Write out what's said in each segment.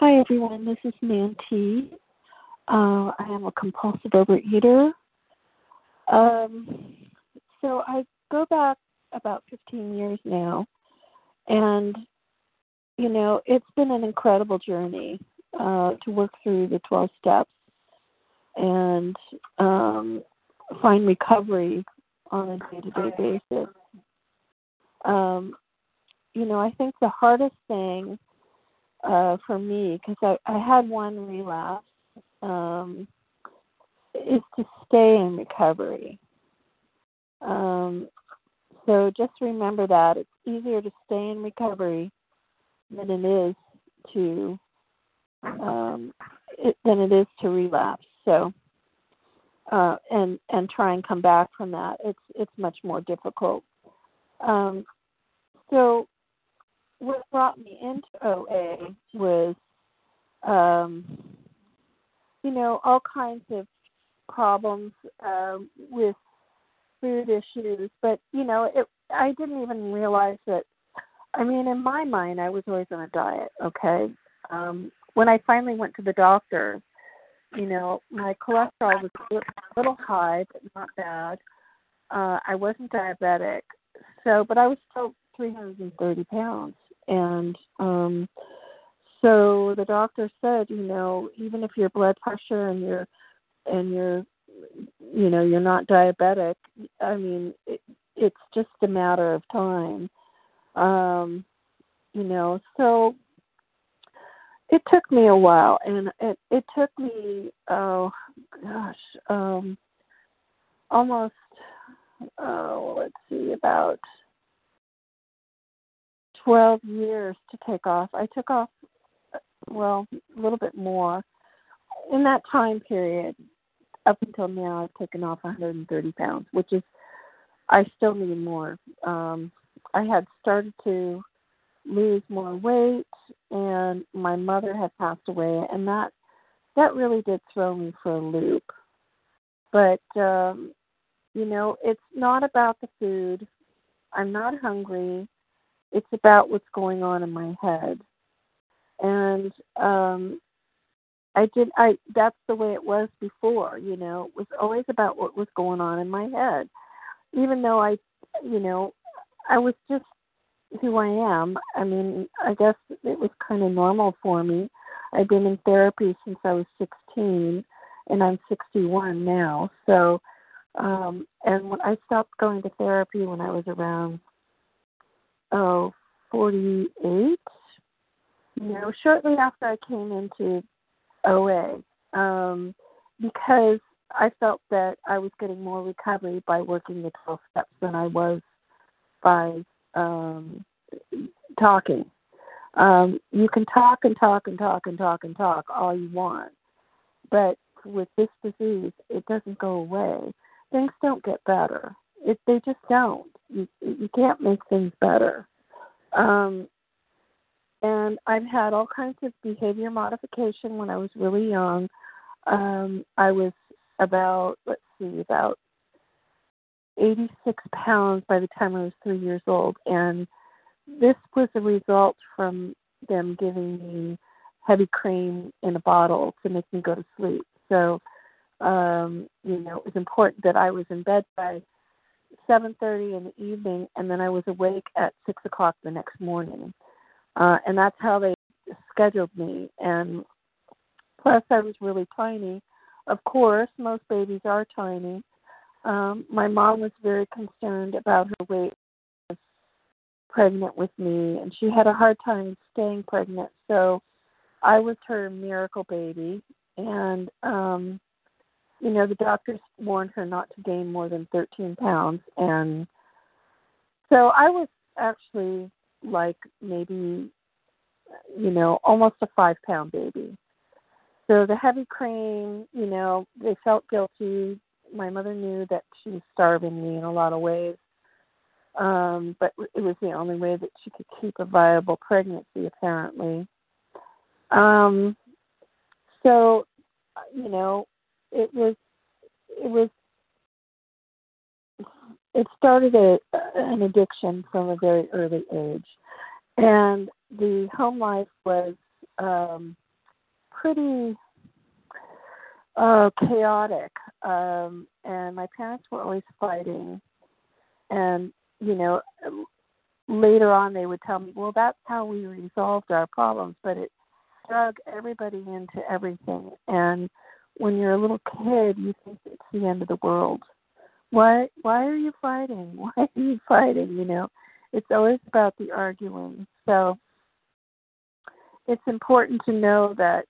Hi, everyone. This is Nancy. Uh, I am a compulsive overeater. Um, so I go back about 15 years now, and you know it's been an incredible journey uh, to work through the 12 steps and um, find recovery on a day-to-day basis. Um, you know, I think the hardest thing uh, for me, because I, I had one relapse, um, is to stay in recovery. Um, so just remember that it's easier to stay in recovery than it is to um, it, than it is to relapse. So uh, and and try and come back from that. It's it's much more difficult. Um, so what brought me into OA was, um, you know, all kinds of problems uh, with food issues, but you know, it. I didn't even realize that. I mean, in my mind, I was always on a diet. Okay, um, when I finally went to the doctor, you know, my cholesterol was a little high, but not bad. Uh, I wasn't diabetic, so but I was still 330 pounds, and um, so the doctor said, you know, even if your blood pressure and your and your you know you're not diabetic, I mean, it, it's just a matter of time. Um, you know, so it took me a while, and it it took me oh gosh, um, almost oh let's see about twelve years to take off. I took off well a little bit more in that time period. Up until now, I've taken off 130 pounds, which is I still need more. Um, I had started to lose more weight and my mother had passed away and that that really did throw me for a loop but um you know it's not about the food i'm not hungry it's about what's going on in my head and um i did i that's the way it was before you know it was always about what was going on in my head even though i you know i was just who I am. I mean, I guess it was kind of normal for me. I've been in therapy since I was 16, and I'm 61 now. So, um, and when I stopped going to therapy when I was around oh 48, you know, shortly after I came into OA, um, because I felt that I was getting more recovery by working the 12 steps than I was by um, talking. Um, you can talk and talk and talk and talk and talk all you want, but with this disease, it doesn't go away. Things don't get better. It, they just don't. You, you can't make things better. Um, and I've had all kinds of behavior modification when I was really young. Um, I was about, let's see, about 86 pounds by the time I was three years old, and this was a result from them giving me heavy cream in a bottle to make me go to sleep. So, um, you know, it was important that I was in bed by 7:30 in the evening, and then I was awake at six o'clock the next morning. Uh, and that's how they scheduled me. And plus, I was really tiny. Of course, most babies are tiny. Um, my mom was very concerned about her weight pregnant with me and she had a hard time staying pregnant so i was her miracle baby and um you know the doctors warned her not to gain more than 13 pounds. And so i was actually like maybe you know almost a 5 pound baby. So the heavy cream you know they felt guilty. My mother knew that she was starving me in a lot of ways, um, but it was the only way that she could keep a viable pregnancy, apparently. Um, so, you know, it was it was it started a, an addiction from a very early age, and the home life was um, pretty uh chaotic um and my parents were always fighting. And you know later on they would tell me well that's how we resolved our problems but it drug everybody into everything. And when you're a little kid you think it's the end of the world. Why why are you fighting? Why are you fighting you know? It's always about the arguing. So it's important to know that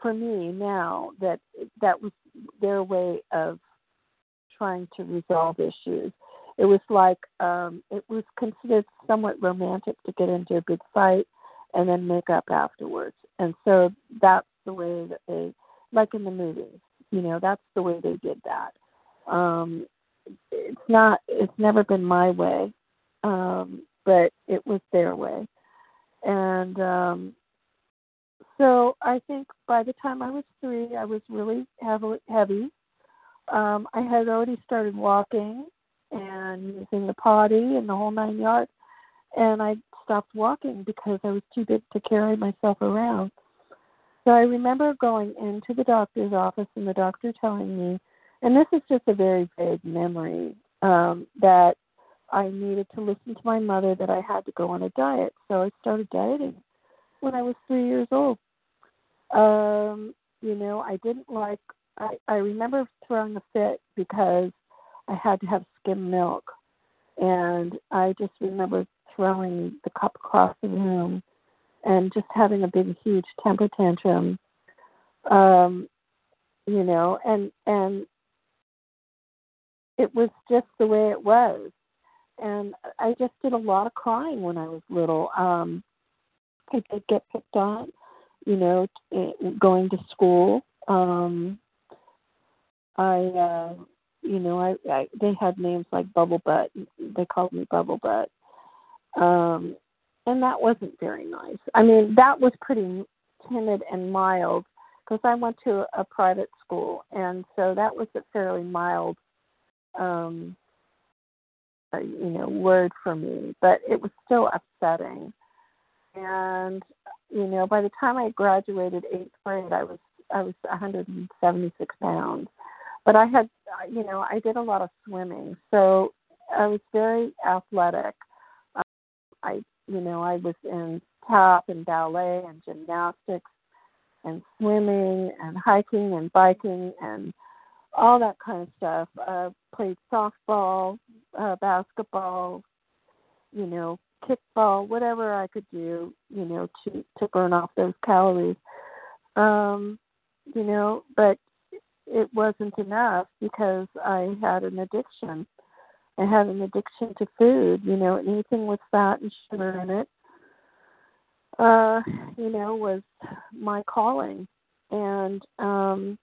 for me now that that was their way of trying to resolve issues. It was like um it was considered somewhat romantic to get into a big fight and then make up afterwards. And so that's the way that they like in the movies you know that's the way they did that. Um it's not it's never been my way um but it was their way. And um so i think by the time i was three i was really heavily heavy. Um i had already started walking and using the potty and the whole nine yards and i stopped walking because i was too big to carry myself around so i remember going into the doctor's office and the doctor telling me and this is just a very vague memory um, that I needed to listen to my mother that I had to go on a diet. So I started dieting when I was three years old. Um, you know, I didn't like. I I remember throwing a fit because I had to have skim milk, and I just remember throwing the cup across the room and just having a big, huge temper tantrum. Um, you know, and and it was just the way it was. And i just did a lot of crying when i was little. Um i did get picked on you know going to school. Um i uh you know i, I they had names like bubble butt. They called me bubble butt. Um and that wasn't very nice. I mean that was pretty timid and mild because i went to a private school and so that was a fairly mild um uh, you know word for me but it was still upsetting. And you know by the time i graduated eighth grade i was i was 176 pounds. But i had uh, you know i did a lot of swimming so i was very athletic. Um, i you know i was in tap and ballet and gymnastics and swimming and hiking and biking and all that kind of stuff. Uh, played softball, uh, basketball, you know, kickball, whatever I could do, you know, to to burn off those calories. Um, you know, but it wasn't enough because I had an addiction. I had an addiction to food, you know, anything with fat and sugar in it, uh, you know, was my calling. And um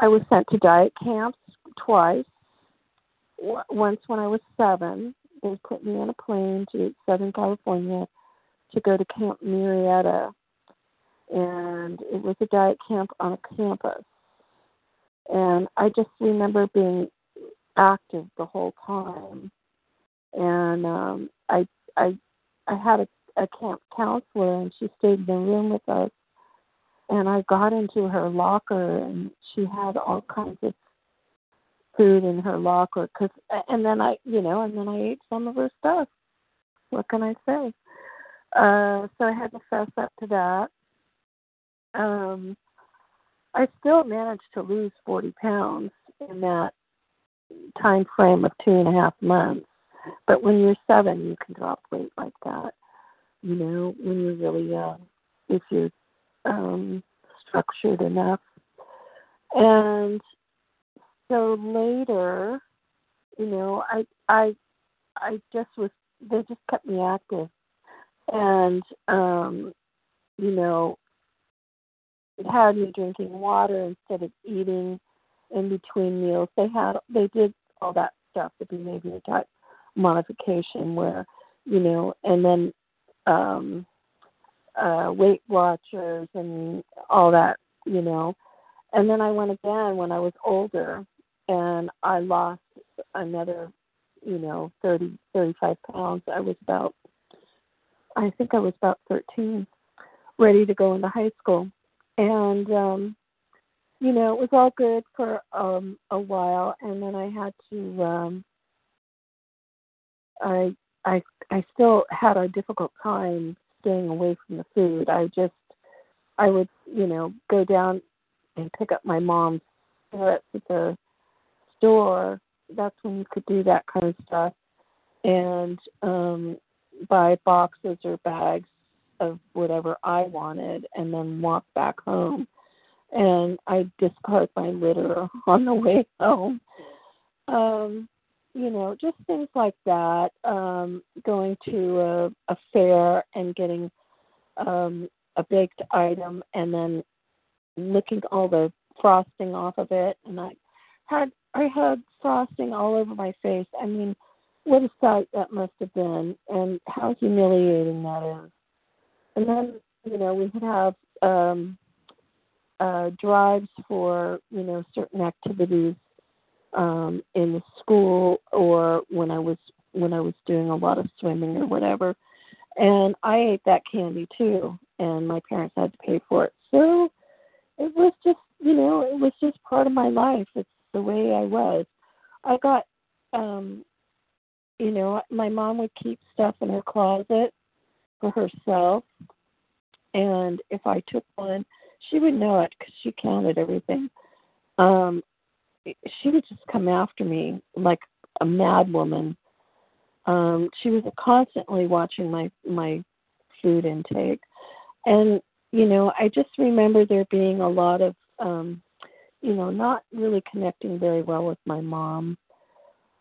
I was sent to diet camps twice. Once when I was seven, they put me on a plane to Southern California to go to Camp Murrieta, and it was a diet camp on a campus. And I just remember being active the whole time. And um, I I I had a, a camp counselor, and she stayed in the room with us and I got into her locker, and she had all kinds of food in her locker. Cause, and then I, you know, and then I ate some of her stuff. What can I say? Uh, so I had to fess up to that. Um, I still managed to lose 40 pounds in that time frame of two and a half months. But when you're seven, you can drop weight like that. You know, when you're really young, if you're um, structured enough. And so later, you know, I I I just was they just kept me active, and um, you know, it had me drinking water instead of eating in between meals. They had they did all that stuff the behavior type modification where you know, and then um uh Weight Watchers and all that, you know. And then I went again when I was older and I lost another, you know, thirty, thirty five pounds. I was about I think I was about 13 ready to go into high school. And um you know, it was all good for um a while and then I had to um I I I still had a difficult time staying away from the food. I just I would, you know, go down and pick up my mom's cigarettes at the store. That's when you could do that kind of stuff. And um buy boxes or bags of whatever I wanted and then walk back home. And I discard my litter on the way home. Um, you know, just things like that. Um, going to a, a fair and getting um, a baked item and then licking all the frosting off of it. And I had I had frosting all over my face. I mean, what a sight that must have been, and how humiliating that is. And then, you know, we would have um, uh, drives for, you know, certain activities um, in the school or when I was when I was doing a lot of swimming or whatever. And I ate that candy too, and my parents had to pay for it. So it was just, you know, it was just part of my life. It's the way I was. I got um you know, my mom would keep stuff in her closet for herself, and if I took one, she would know it because she counted everything. Um, she would just come after me like a mad woman. Um, she was constantly watching my my food intake, and you know, I just remember there being a lot of, um, you know, not really connecting very well with my mom.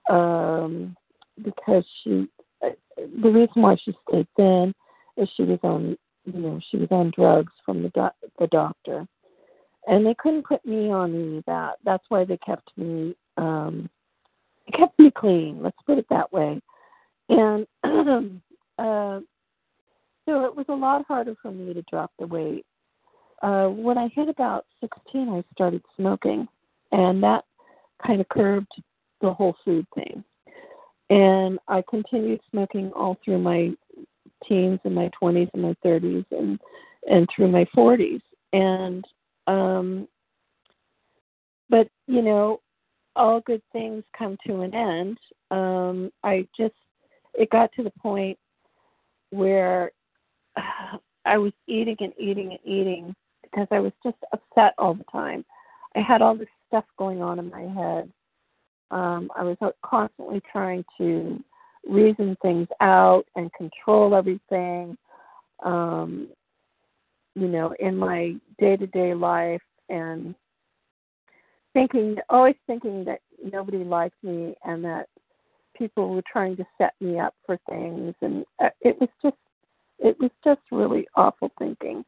Um, because she the reason why she stayed thin is she was on you know she was on drugs from the doc, the doctor. And they couldn't put me on any of that. That's why they kept me um they kept me clean let's put it that way. And uh so it was a lot harder for me to drop the weight. Uh when i hit about 16 i started smoking and that kind of curbed the whole food thing. And I continued smoking all through my teens and my 20s and my 30s and and through my 40s. And um but you know, all good things come to an end. Um I just it got to the point where I was eating and eating and eating because I was just upset all the time. I had all this stuff going on in my head um, I was constantly trying to reason things out and control everything, um, you know, in my day to day life and thinking, always thinking that nobody liked me and that people were trying to set me up for things. And uh, it was just, it was just really awful thinking.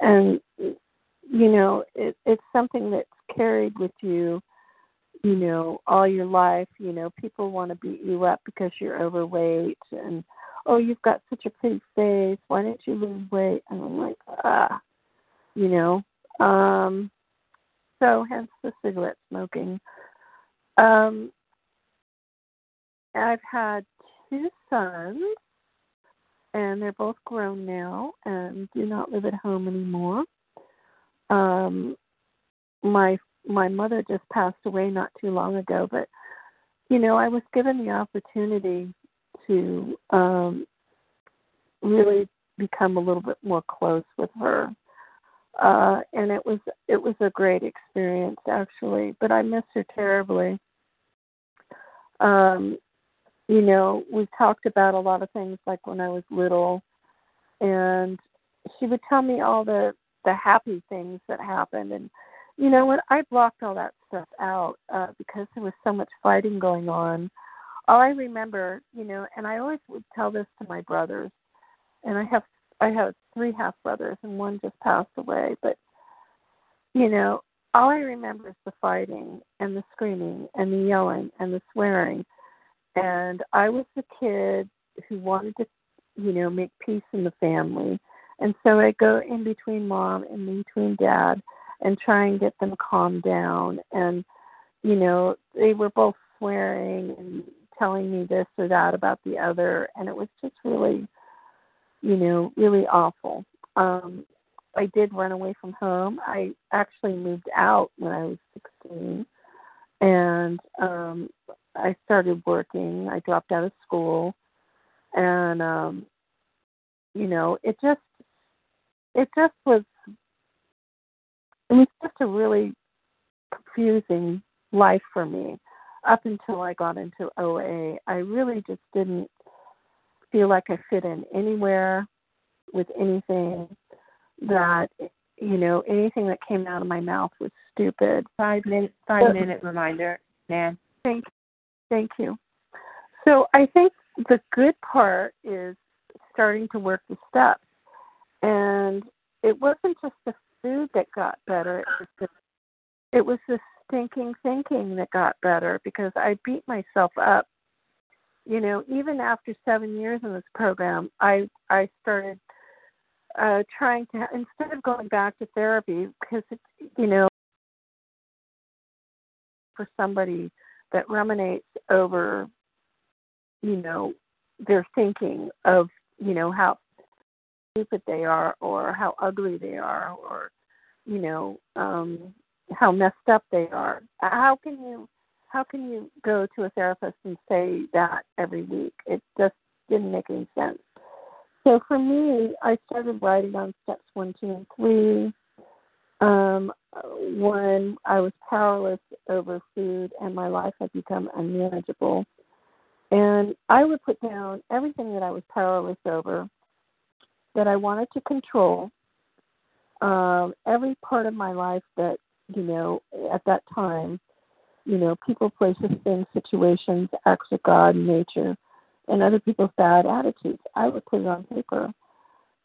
And, you know, it, it's something that's carried with you you know, all your life, you know, people want to beat you up because you're overweight and oh, you've got such a pretty face. Why didn't you lose weight? And I'm like, ah, you know. Um, so hence the cigarette smoking. Um, I've had two sons, and they're both grown now and do not live at home anymore. Um, my my mother just passed away not too long ago, but you know, I was given the opportunity to um really become a little bit more close with her. Uh and it was it was a great experience actually, but I miss her terribly. Um you know, we talked about a lot of things like when I was little and she would tell me all the the happy things that happened and you know what? I blocked all that stuff out uh, because there was so much fighting going on. All I remember, you know, and I always would tell this to my brothers, and I have I have three half brothers, and one just passed away. But you know, all I remember is the fighting and the screaming and the yelling and the swearing. And I was the kid who wanted to, you know, make peace in the family. And so I go in between mom and in between dad and try and get them calmed down and you know they were both swearing and telling me this or that about the other and it was just really you know really awful um I did run away from home. I actually moved out when I was 16 and um I started working. I dropped out of school and um you know, it just it just was it was just a really confusing life for me up until I got into OA. I really just didn't feel like I fit in anywhere with anything that you know anything that came out of my mouth was stupid. Five minute five minute reminder, Nan. Thank thank you. So I think the good part is starting to work the steps, and it wasn't just the food that got better. It was the it was the stinking thinking that got better because I beat myself up. You know, even after seven years in this program, I I started uh trying to instead of going back to therapy because it's you know for somebody that ruminates over you know their thinking of you know how stupid they are or how ugly they are or you know um how messed up they are. How can you how can you go to a therapist and say that every week? It just didn't make any sense. So for me i started writing on steps one two and three. Um when i was powerless over food and my life had become unmanageable. And i would put down everything that i was powerless over that i wanted to control um every part of my life that you know, at that time, you know, people, places, things, situations, acts of God, nature, and other people's bad attitudes. I would put it on paper.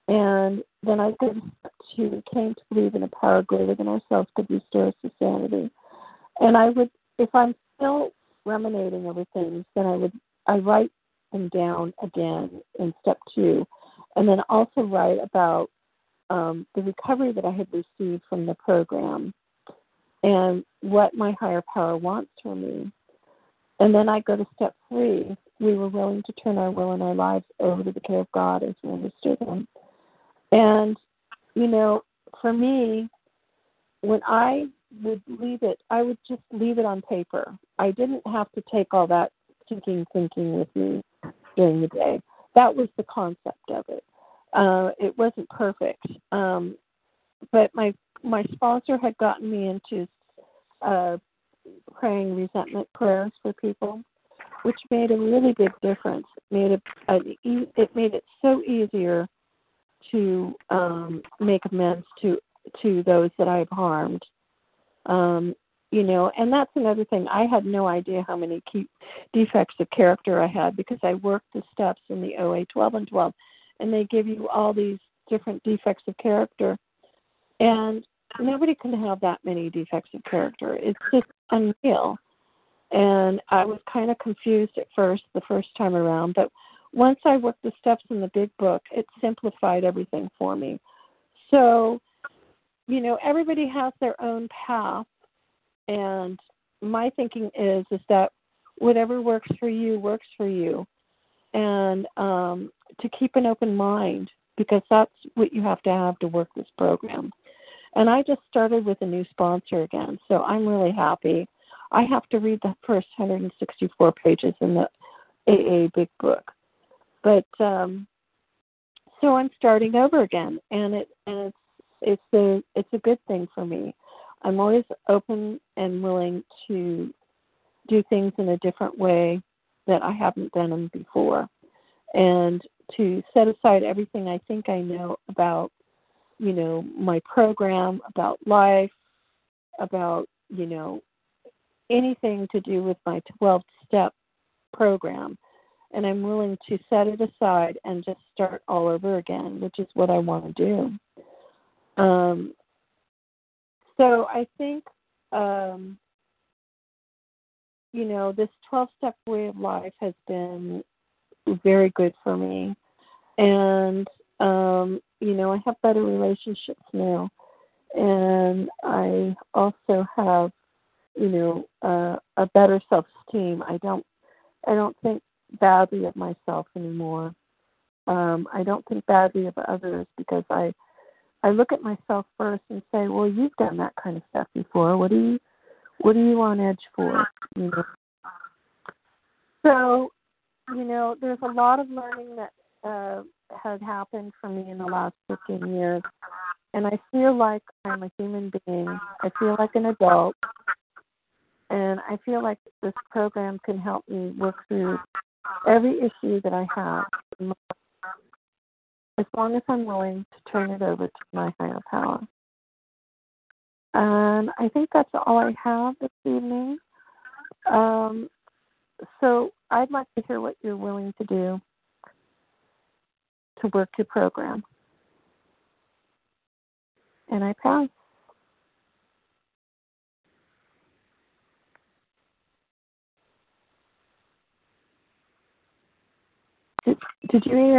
And then I go to came to believe in a power greater than ourselves could restore us to sanity. And I would, if I'm still ruminating over things, then I would, I write them down again in step two, and then also write about um, the recovery that I had received from the program and what my higher power wants from me. And then I go to step three. We were willing to turn our will and our lives over to the care of God as we understood Him. And, you know, for me, when I would leave it, I would just leave it on paper. I didn't have to take all that thinking, thinking with me during the day. That was the concept of it. Uh, it wasn't perfect, um, but my my sponsor had gotten me into uh, praying resentment prayers for people, which made a really big difference. Made a, a it made it so easier to um, make amends to to those that I've harmed. Um, you know, and that's another thing. I had no idea how many key defects of character I had because I worked the steps in the OA 12 and 12, and they give you all these different defects of character. And nobody can have that many defects of character. It's just unreal. And I was kind of confused at first, the first time around, but once I worked the steps in the big book, it simplified everything for me. So, you know, everybody has their own path, and my thinking is is that whatever works for you works for you, and um, to keep an open mind because that's what you have to have to work this program. And I just started with a new sponsor again, so I'm really happy. I have to read the first 164 pages in the AA Big Book, but um, so I'm starting over again, and it and it's it's a it's a good thing for me. I'm always open and willing to do things in a different way that I haven't done them before, and to set aside everything I think I know about you know, my program, about life, about, you know, anything to do with my 12 step program. And I'm willing to set it aside and just start all over again, which is what I want to do. Um, so I think, um, you know, this 12 step way of life has been very good for me. And um, you know, I have better relationships now, and I also have, you know, uh, a better self-esteem. I don't, I don't think badly of myself anymore. Um, I don't think badly of others because I I look at myself first and say, well, you've done that kind of stuff before. What do you what are you on edge for? You know. So, you know, there's a lot of learning that uh, has happened for me in the last 15 years, and I feel like I'm a human being. I feel like an adult, and I feel like this program can help me work through every issue that I have, as long as I'm willing to turn it over to my higher power. And I think that's all I have this evening. Um, so I'd like to hear what you're willing to do to work your program. And I pass. Did, did you hear